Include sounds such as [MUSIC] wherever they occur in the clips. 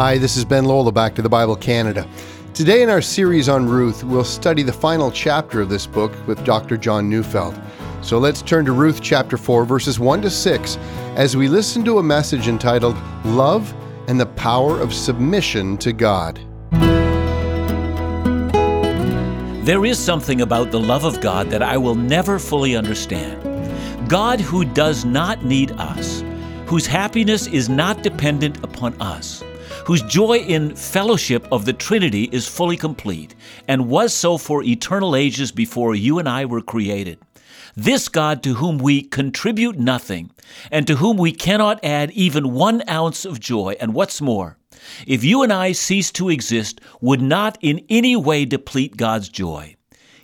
Hi, this is Ben Lola, back to the Bible Canada. Today, in our series on Ruth, we'll study the final chapter of this book with Dr. John Neufeld. So let's turn to Ruth chapter 4, verses 1 to 6, as we listen to a message entitled Love and the Power of Submission to God. There is something about the love of God that I will never fully understand. God, who does not need us, whose happiness is not dependent upon us, whose joy in fellowship of the Trinity is fully complete, and was so for eternal ages before you and I were created. This God to whom we contribute nothing, and to whom we cannot add even one ounce of joy, and what's more, if you and I cease to exist, would not in any way deplete God's joy.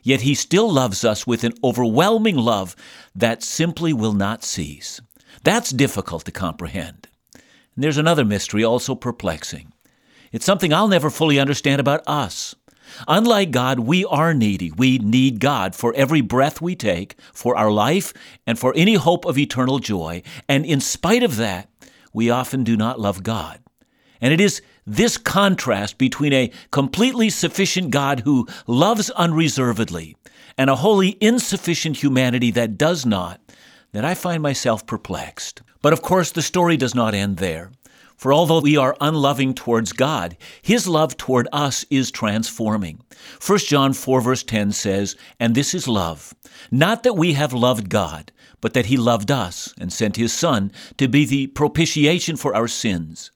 Yet He still loves us with an overwhelming love that simply will not cease. That's difficult to comprehend. And there's another mystery also perplexing. It's something I'll never fully understand about us. Unlike God, we are needy. We need God for every breath we take, for our life, and for any hope of eternal joy. And in spite of that, we often do not love God. And it is this contrast between a completely sufficient God who loves unreservedly and a wholly insufficient humanity that does not that I find myself perplexed. But of course, the story does not end there. For although we are unloving towards God, His love toward us is transforming. 1 John 4, verse 10 says, And this is love, not that we have loved God, but that He loved us and sent His Son to be the propitiation for our sins.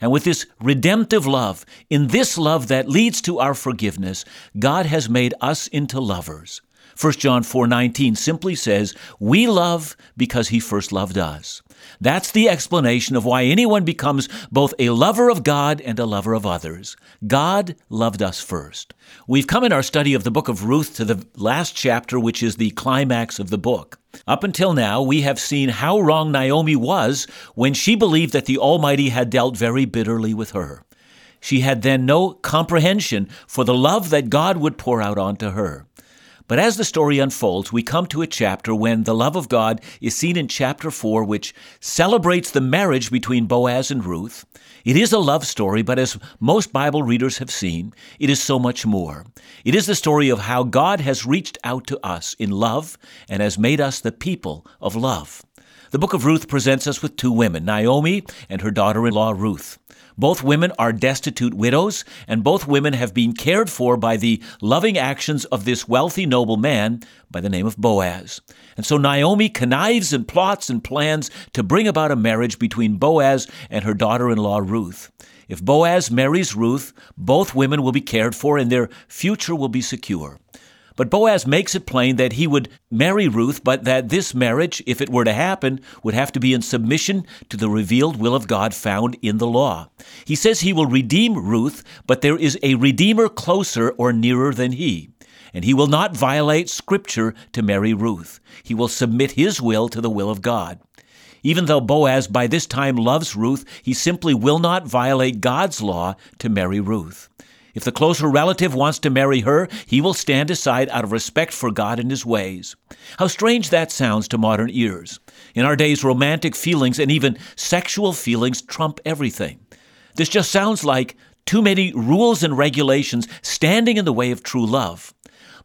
And with this redemptive love, in this love that leads to our forgiveness, God has made us into lovers. 1 John 4:19 simply says, "We love because he first loved us." That's the explanation of why anyone becomes both a lover of God and a lover of others. God loved us first. We've come in our study of the book of Ruth to the last chapter, which is the climax of the book. Up until now, we have seen how wrong Naomi was when she believed that the Almighty had dealt very bitterly with her. She had then no comprehension for the love that God would pour out onto her. But as the story unfolds, we come to a chapter when the love of God is seen in chapter 4, which celebrates the marriage between Boaz and Ruth. It is a love story, but as most Bible readers have seen, it is so much more. It is the story of how God has reached out to us in love and has made us the people of love. The book of Ruth presents us with two women, Naomi and her daughter in law, Ruth. Both women are destitute widows, and both women have been cared for by the loving actions of this wealthy noble man by the name of Boaz. And so Naomi connives and plots and plans to bring about a marriage between Boaz and her daughter in law, Ruth. If Boaz marries Ruth, both women will be cared for and their future will be secure. But Boaz makes it plain that he would marry Ruth, but that this marriage, if it were to happen, would have to be in submission to the revealed will of God found in the law. He says he will redeem Ruth, but there is a redeemer closer or nearer than he. And he will not violate Scripture to marry Ruth. He will submit his will to the will of God. Even though Boaz by this time loves Ruth, he simply will not violate God's law to marry Ruth. If the closer relative wants to marry her, he will stand aside out of respect for God and his ways. How strange that sounds to modern ears. In our days, romantic feelings and even sexual feelings trump everything. This just sounds like too many rules and regulations standing in the way of true love.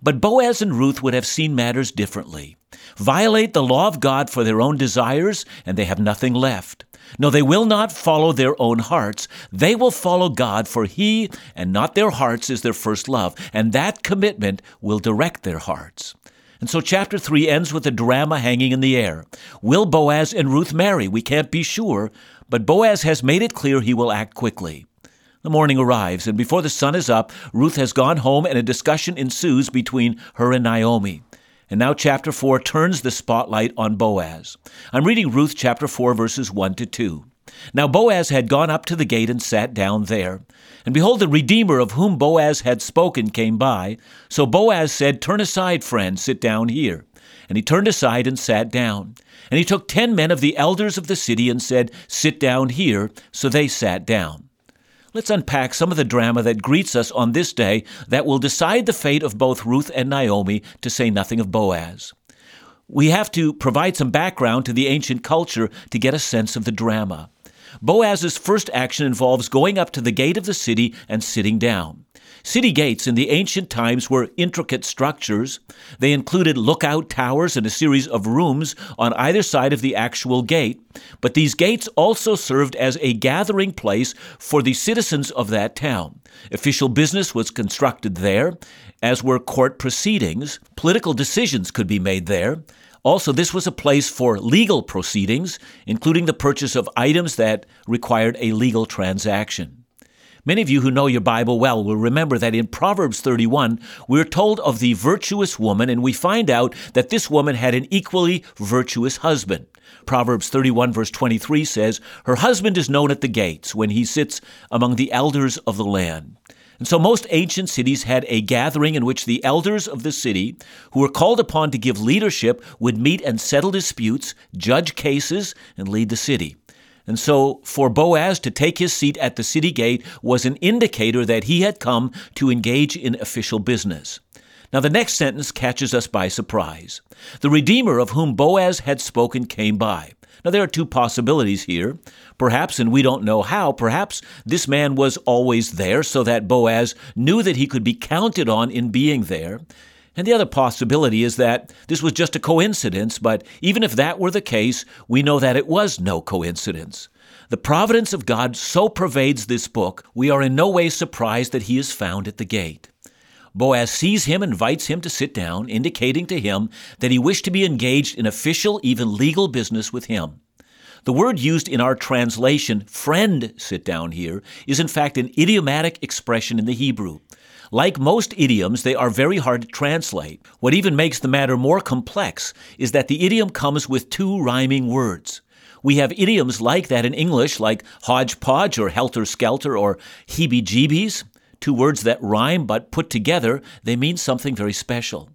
But Boaz and Ruth would have seen matters differently. Violate the law of God for their own desires, and they have nothing left. No, they will not follow their own hearts. They will follow God, for He and not their hearts is their first love, and that commitment will direct their hearts. And so chapter 3 ends with a drama hanging in the air. Will Boaz and Ruth marry? We can't be sure, but Boaz has made it clear he will act quickly. The morning arrives, and before the sun is up, Ruth has gone home and a discussion ensues between her and Naomi. And now, chapter 4 turns the spotlight on Boaz. I'm reading Ruth chapter 4, verses 1 to 2. Now Boaz had gone up to the gate and sat down there. And behold, the Redeemer of whom Boaz had spoken came by. So Boaz said, Turn aside, friend, sit down here. And he turned aside and sat down. And he took ten men of the elders of the city and said, Sit down here. So they sat down. Let's unpack some of the drama that greets us on this day that will decide the fate of both Ruth and Naomi, to say nothing of Boaz. We have to provide some background to the ancient culture to get a sense of the drama. Boaz's first action involves going up to the gate of the city and sitting down. City gates in the ancient times were intricate structures. They included lookout towers and a series of rooms on either side of the actual gate. But these gates also served as a gathering place for the citizens of that town. Official business was constructed there, as were court proceedings. Political decisions could be made there. Also, this was a place for legal proceedings, including the purchase of items that required a legal transaction. Many of you who know your Bible well will remember that in Proverbs 31, we're told of the virtuous woman, and we find out that this woman had an equally virtuous husband. Proverbs 31, verse 23 says, Her husband is known at the gates when he sits among the elders of the land. And so most ancient cities had a gathering in which the elders of the city, who were called upon to give leadership, would meet and settle disputes, judge cases, and lead the city. And so, for Boaz to take his seat at the city gate was an indicator that he had come to engage in official business. Now, the next sentence catches us by surprise. The Redeemer of whom Boaz had spoken came by. Now, there are two possibilities here. Perhaps, and we don't know how, perhaps this man was always there so that Boaz knew that he could be counted on in being there. And the other possibility is that this was just a coincidence, but even if that were the case, we know that it was no coincidence. The providence of God so pervades this book, we are in no way surprised that he is found at the gate. Boaz sees him, invites him to sit down, indicating to him that he wished to be engaged in official, even legal business with him. The word used in our translation, friend, sit down here, is in fact an idiomatic expression in the Hebrew. Like most idioms, they are very hard to translate. What even makes the matter more complex is that the idiom comes with two rhyming words. We have idioms like that in English, like hodgepodge or helter skelter or heebie jeebies, two words that rhyme but put together, they mean something very special.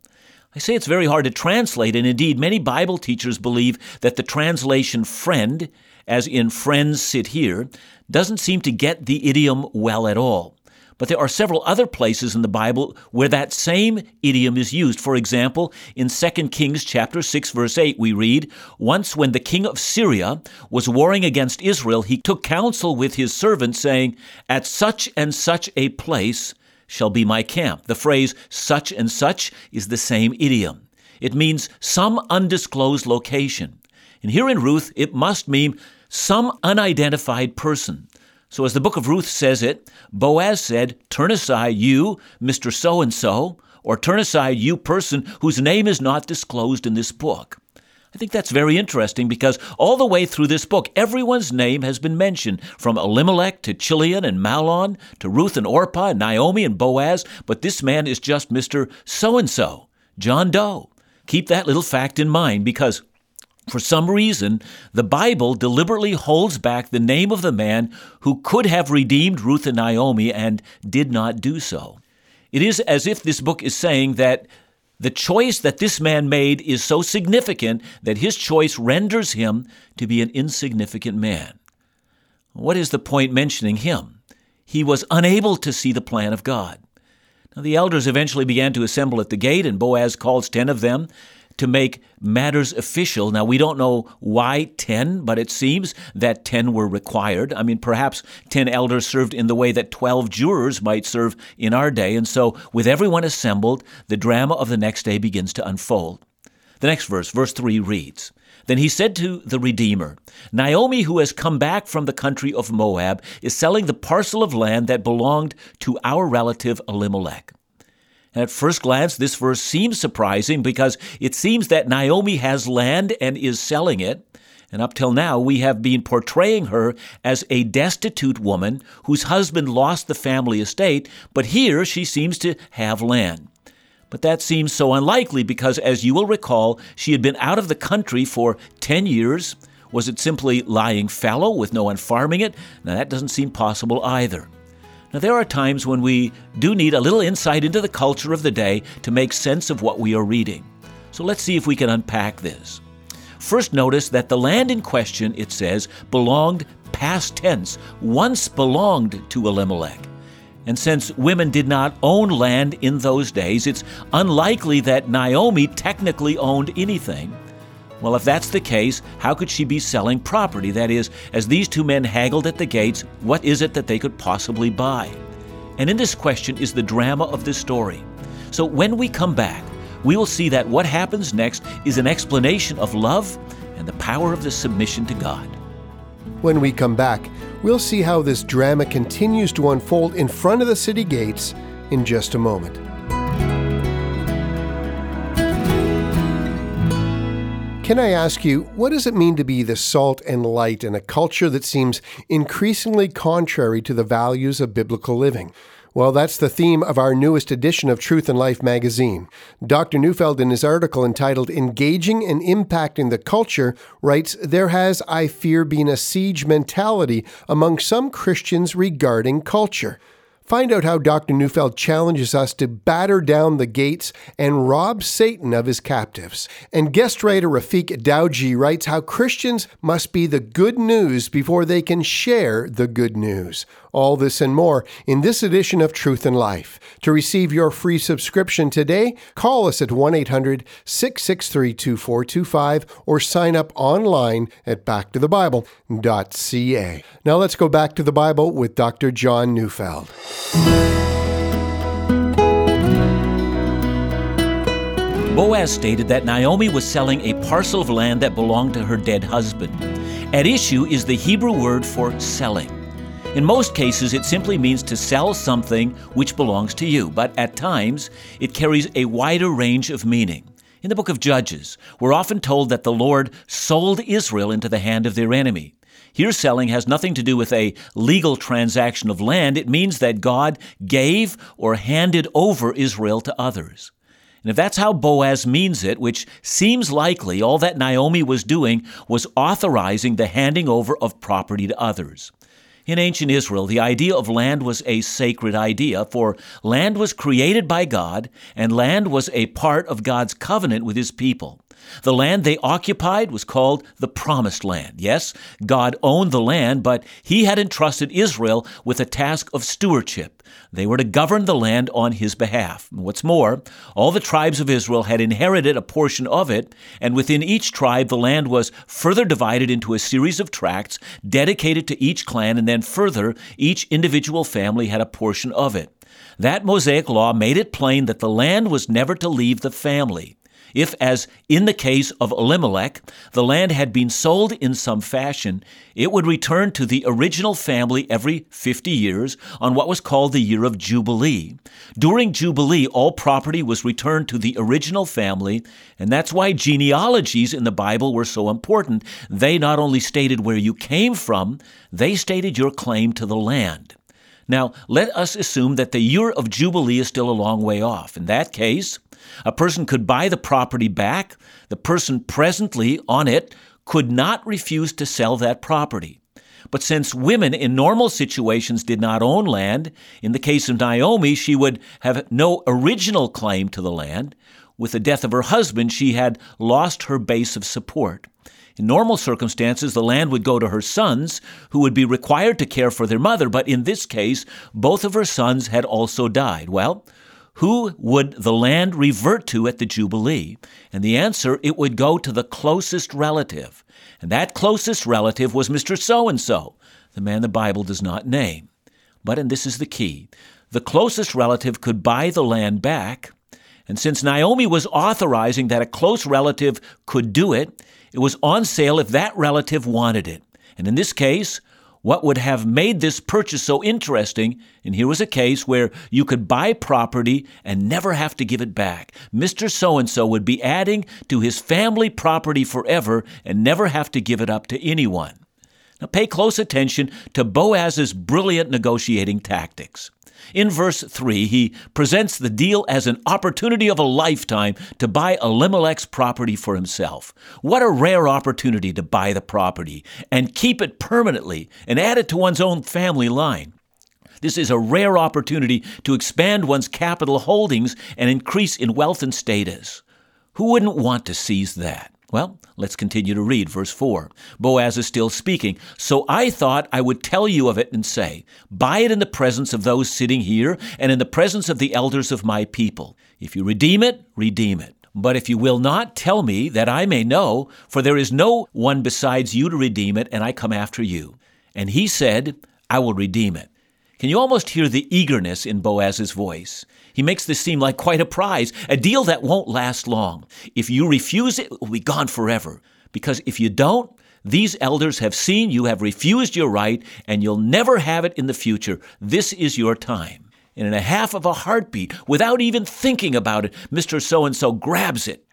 I say it's very hard to translate, and indeed, many Bible teachers believe that the translation friend, as in friends sit here, doesn't seem to get the idiom well at all. But there are several other places in the Bible where that same idiom is used. For example, in 2 Kings chapter 6 verse 8 we read, "Once when the king of Syria was warring against Israel, he took counsel with his servants saying, at such and such a place shall be my camp." The phrase such and such is the same idiom. It means some undisclosed location. And here in Ruth, it must mean some unidentified person. So, as the book of Ruth says it, Boaz said, Turn aside, you, Mr. So and so, or turn aside, you person whose name is not disclosed in this book. I think that's very interesting because all the way through this book, everyone's name has been mentioned, from Elimelech to Chilion and Mahlon to Ruth and Orpah and Naomi and Boaz, but this man is just Mr. So and so, John Doe. Keep that little fact in mind because for some reason, the Bible deliberately holds back the name of the man who could have redeemed Ruth and Naomi and did not do so. It is as if this book is saying that the choice that this man made is so significant that his choice renders him to be an insignificant man. What is the point mentioning him? He was unable to see the plan of God. Now, the elders eventually began to assemble at the gate, and Boaz calls ten of them to make matters official. Now, we don't know why 10, but it seems that 10 were required. I mean, perhaps 10 elders served in the way that 12 jurors might serve in our day. And so, with everyone assembled, the drama of the next day begins to unfold. The next verse, verse 3 reads Then he said to the Redeemer, Naomi, who has come back from the country of Moab, is selling the parcel of land that belonged to our relative Elimelech. At first glance, this verse seems surprising because it seems that Naomi has land and is selling it. And up till now, we have been portraying her as a destitute woman whose husband lost the family estate, but here she seems to have land. But that seems so unlikely because, as you will recall, she had been out of the country for 10 years. Was it simply lying fallow with no one farming it? Now, that doesn't seem possible either. Now, there are times when we do need a little insight into the culture of the day to make sense of what we are reading. So let's see if we can unpack this. First, notice that the land in question, it says, belonged past tense, once belonged to Elimelech. And since women did not own land in those days, it's unlikely that Naomi technically owned anything. Well, if that's the case, how could she be selling property? That is, as these two men haggled at the gates, what is it that they could possibly buy? And in this question is the drama of this story. So when we come back, we will see that what happens next is an explanation of love and the power of the submission to God. When we come back, we'll see how this drama continues to unfold in front of the city gates in just a moment. Can I ask you, what does it mean to be the salt and light in a culture that seems increasingly contrary to the values of biblical living? Well, that's the theme of our newest edition of Truth and Life magazine. Dr. Neufeld, in his article entitled Engaging and Impacting the Culture, writes There has, I fear, been a siege mentality among some Christians regarding culture. Find out how Dr. Neufeld challenges us to batter down the gates and rob Satan of his captives. And guest writer Rafik Dowji writes how Christians must be the good news before they can share the good news. All this and more in this edition of Truth and Life. To receive your free subscription today, call us at 1 800 663 2425 or sign up online at backtothebible.ca. Now let's go back to the Bible with Dr. John Neufeld. Boaz stated that Naomi was selling a parcel of land that belonged to her dead husband. At issue is the Hebrew word for selling. In most cases, it simply means to sell something which belongs to you, but at times it carries a wider range of meaning. In the book of Judges, we're often told that the Lord sold Israel into the hand of their enemy. Here, selling has nothing to do with a legal transaction of land. It means that God gave or handed over Israel to others. And if that's how Boaz means it, which seems likely, all that Naomi was doing was authorizing the handing over of property to others. In ancient Israel, the idea of land was a sacred idea, for land was created by God, and land was a part of God's covenant with his people. The land they occupied was called the Promised Land. Yes, God owned the land, but He had entrusted Israel with a task of stewardship. They were to govern the land on His behalf. What's more, all the tribes of Israel had inherited a portion of it, and within each tribe the land was further divided into a series of tracts dedicated to each clan, and then further, each individual family had a portion of it. That Mosaic law made it plain that the land was never to leave the family. If, as in the case of Elimelech, the land had been sold in some fashion, it would return to the original family every 50 years on what was called the year of Jubilee. During Jubilee, all property was returned to the original family, and that's why genealogies in the Bible were so important. They not only stated where you came from, they stated your claim to the land. Now, let us assume that the year of Jubilee is still a long way off. In that case, a person could buy the property back. The person presently on it could not refuse to sell that property. But since women in normal situations did not own land, in the case of Naomi, she would have no original claim to the land. With the death of her husband, she had lost her base of support. In normal circumstances, the land would go to her sons, who would be required to care for their mother, but in this case, both of her sons had also died. Well, who would the land revert to at the Jubilee? And the answer, it would go to the closest relative. And that closest relative was Mr. So and so, the man the Bible does not name. But, and this is the key, the closest relative could buy the land back. And since Naomi was authorizing that a close relative could do it, it was on sale if that relative wanted it. And in this case, what would have made this purchase so interesting, and here was a case where you could buy property and never have to give it back. Mr. So and so would be adding to his family property forever and never have to give it up to anyone. Now pay close attention to Boaz's brilliant negotiating tactics. In verse 3, he presents the deal as an opportunity of a lifetime to buy Elimelech's property for himself. What a rare opportunity to buy the property and keep it permanently and add it to one's own family line. This is a rare opportunity to expand one's capital holdings and increase in wealth and status. Who wouldn't want to seize that? Well, let's continue to read verse 4. Boaz is still speaking. So I thought I would tell you of it and say, Buy it in the presence of those sitting here and in the presence of the elders of my people. If you redeem it, redeem it. But if you will not, tell me that I may know, for there is no one besides you to redeem it, and I come after you. And he said, I will redeem it. Can you almost hear the eagerness in Boaz's voice? He makes this seem like quite a prize, a deal that won't last long. If you refuse it, it will be gone forever. Because if you don't, these elders have seen you have refused your right, and you'll never have it in the future. This is your time. And in a half of a heartbeat, without even thinking about it, Mr. So and so grabs it.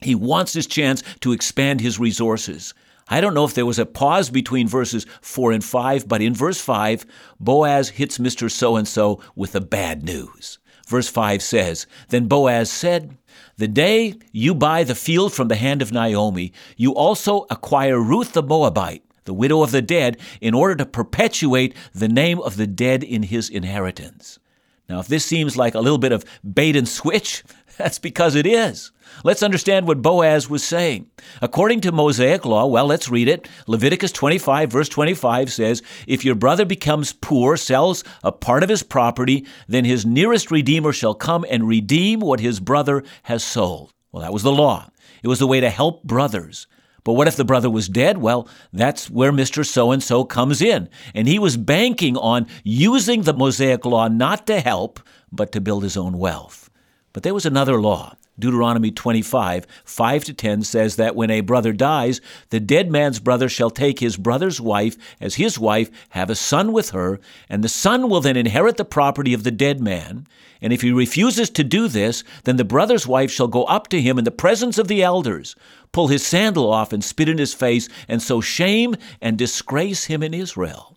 He wants his chance to expand his resources. I don't know if there was a pause between verses 4 and 5, but in verse 5, Boaz hits Mr. So and so with the bad news. Verse 5 says, Then Boaz said, The day you buy the field from the hand of Naomi, you also acquire Ruth the Moabite, the widow of the dead, in order to perpetuate the name of the dead in his inheritance. Now, if this seems like a little bit of bait and switch, [LAUGHS] that's because it is. Let's understand what Boaz was saying. According to Mosaic law, well, let's read it. Leviticus 25, verse 25 says, If your brother becomes poor, sells a part of his property, then his nearest redeemer shall come and redeem what his brother has sold. Well, that was the law. It was the way to help brothers. But what if the brother was dead? Well, that's where Mr. So and so comes in. And he was banking on using the Mosaic law not to help, but to build his own wealth. But there was another law. Deuteronomy 25, 5 to 10 says that when a brother dies, the dead man's brother shall take his brother's wife as his wife, have a son with her, and the son will then inherit the property of the dead man. And if he refuses to do this, then the brother's wife shall go up to him in the presence of the elders, pull his sandal off, and spit in his face, and so shame and disgrace him in Israel.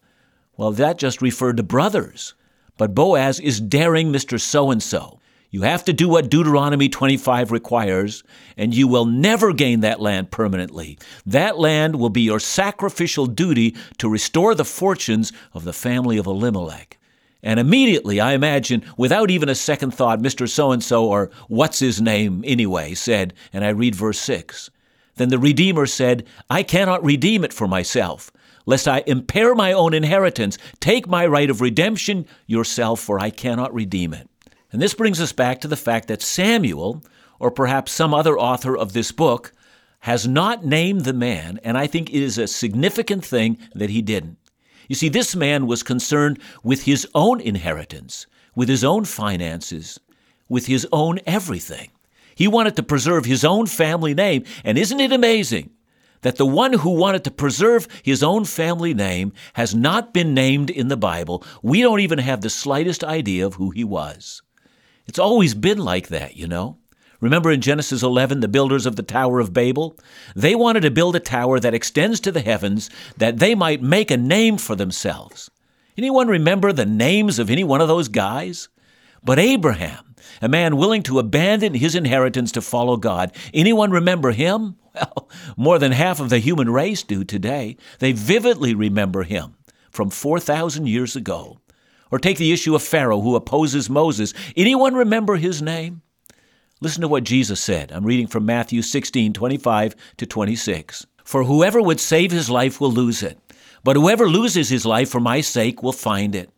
Well, that just referred to brothers. But Boaz is daring Mr. So and so you have to do what Deuteronomy 25 requires, and you will never gain that land permanently. That land will be your sacrificial duty to restore the fortunes of the family of Elimelech. And immediately, I imagine, without even a second thought, Mr. So and so, or what's his name anyway, said, and I read verse 6 Then the Redeemer said, I cannot redeem it for myself, lest I impair my own inheritance. Take my right of redemption yourself, for I cannot redeem it. And this brings us back to the fact that Samuel, or perhaps some other author of this book, has not named the man, and I think it is a significant thing that he didn't. You see, this man was concerned with his own inheritance, with his own finances, with his own everything. He wanted to preserve his own family name, and isn't it amazing that the one who wanted to preserve his own family name has not been named in the Bible? We don't even have the slightest idea of who he was. It's always been like that, you know. Remember in Genesis 11, the builders of the Tower of Babel? They wanted to build a tower that extends to the heavens that they might make a name for themselves. Anyone remember the names of any one of those guys? But Abraham, a man willing to abandon his inheritance to follow God, anyone remember him? [LAUGHS] Well, more than half of the human race do today. They vividly remember him from 4,000 years ago. Or take the issue of Pharaoh who opposes Moses. Anyone remember his name? Listen to what Jesus said. I'm reading from Matthew 16, 25 to 26. For whoever would save his life will lose it, but whoever loses his life for my sake will find it.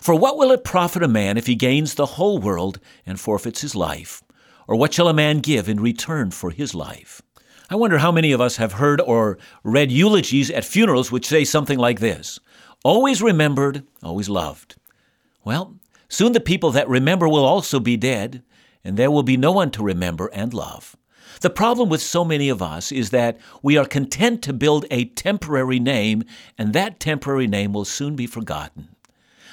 For what will it profit a man if he gains the whole world and forfeits his life? Or what shall a man give in return for his life? I wonder how many of us have heard or read eulogies at funerals which say something like this Always remembered, always loved. Well, soon the people that remember will also be dead, and there will be no one to remember and love. The problem with so many of us is that we are content to build a temporary name, and that temporary name will soon be forgotten.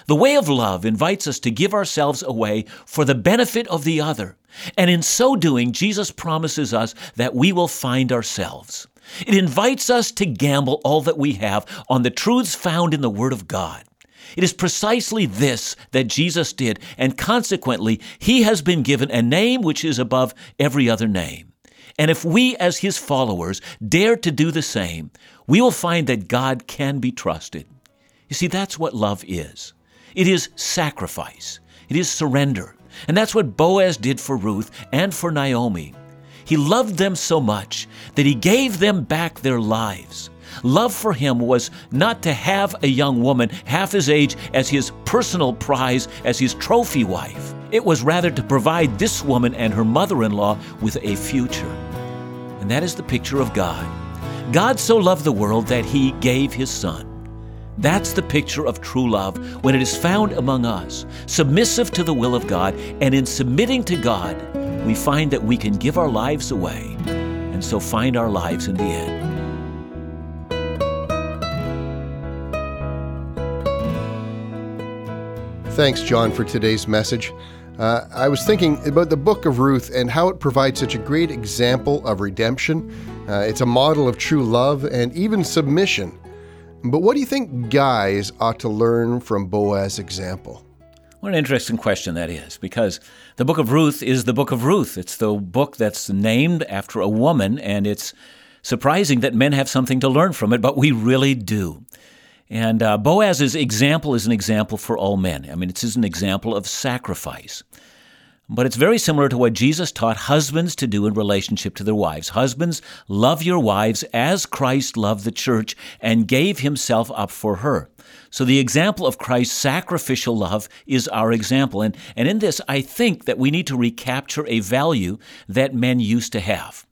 The way of love invites us to give ourselves away for the benefit of the other. And in so doing, Jesus promises us that we will find ourselves. It invites us to gamble all that we have on the truths found in the Word of God. It is precisely this that Jesus did, and consequently, he has been given a name which is above every other name. And if we, as his followers, dare to do the same, we will find that God can be trusted. You see, that's what love is it is sacrifice, it is surrender. And that's what Boaz did for Ruth and for Naomi. He loved them so much that he gave them back their lives. Love for him was not to have a young woman half his age as his personal prize, as his trophy wife. It was rather to provide this woman and her mother in law with a future. And that is the picture of God. God so loved the world that he gave his Son. That's the picture of true love when it is found among us, submissive to the will of God, and in submitting to God, we find that we can give our lives away and so find our lives in the end. Thanks, John, for today's message. Uh, I was thinking about the book of Ruth and how it provides such a great example of redemption. Uh, it's a model of true love and even submission. But what do you think guys ought to learn from Boaz's example? What an interesting question that is, because the book of Ruth is the book of Ruth. It's the book that's named after a woman, and it's surprising that men have something to learn from it, but we really do. And uh, Boaz's example is an example for all men. I mean, it's an example of sacrifice. But it's very similar to what Jesus taught husbands to do in relationship to their wives. Husbands, love your wives as Christ loved the church and gave himself up for her. So the example of Christ's sacrificial love is our example. And, and in this, I think that we need to recapture a value that men used to have.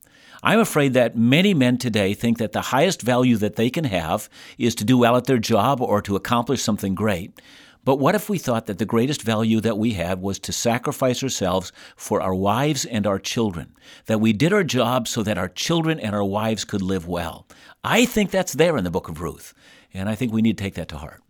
I'm afraid that many men today think that the highest value that they can have is to do well at their job or to accomplish something great. But what if we thought that the greatest value that we had was to sacrifice ourselves for our wives and our children? That we did our job so that our children and our wives could live well? I think that's there in the book of Ruth, and I think we need to take that to heart.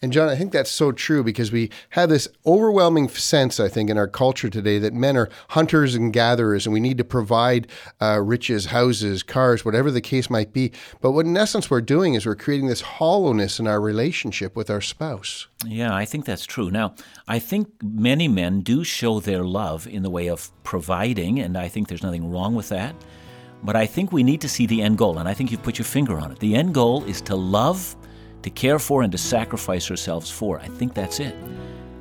And John, I think that's so true because we have this overwhelming sense, I think, in our culture today that men are hunters and gatherers and we need to provide uh, riches, houses, cars, whatever the case might be. But what in essence we're doing is we're creating this hollowness in our relationship with our spouse. Yeah, I think that's true. Now, I think many men do show their love in the way of providing, and I think there's nothing wrong with that. But I think we need to see the end goal, and I think you've put your finger on it. The end goal is to love to care for and to sacrifice ourselves for. I think that's it.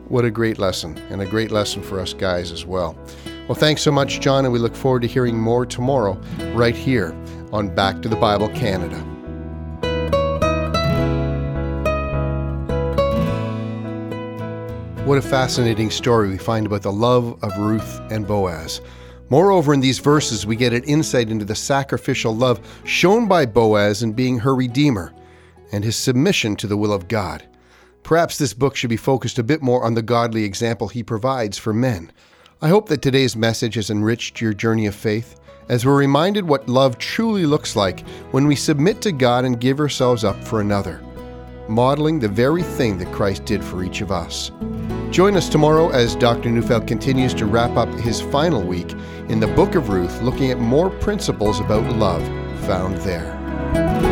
What a great lesson, and a great lesson for us guys as well. Well, thanks so much, John, and we look forward to hearing more tomorrow right here on Back to the Bible Canada. What a fascinating story we find about the love of Ruth and Boaz. Moreover, in these verses, we get an insight into the sacrificial love shown by Boaz in being her redeemer and his submission to the will of God. Perhaps this book should be focused a bit more on the godly example he provides for men. I hope that today's message has enriched your journey of faith as we're reminded what love truly looks like when we submit to God and give ourselves up for another, modeling the very thing that Christ did for each of us. Join us tomorrow as Dr. Neufeld continues to wrap up his final week in the book of Ruth, looking at more principles about love found there.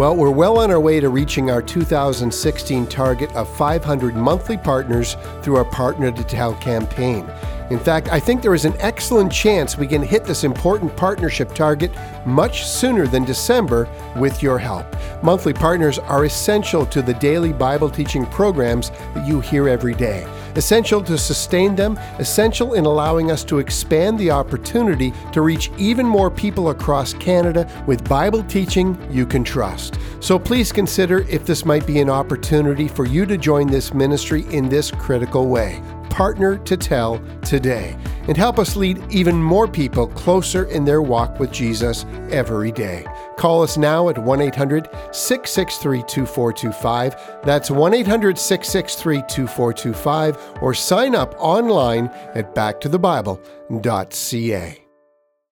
Well, we're well on our way to reaching our 2016 target of 500 monthly partners through our Partner to Tell campaign. In fact, I think there is an excellent chance we can hit this important partnership target much sooner than December with your help. Monthly partners are essential to the daily Bible teaching programs that you hear every day essential to sustain them, essential in allowing us to expand the opportunity to reach even more people across Canada with Bible teaching you can trust. So please consider if this might be an opportunity for you to join this ministry in this critical way partner to tell today and help us lead even more people closer in their walk with Jesus every day. Call us now at 1 800 663 2425. That's 1 800 663 2425, or sign up online at backtothebible.ca.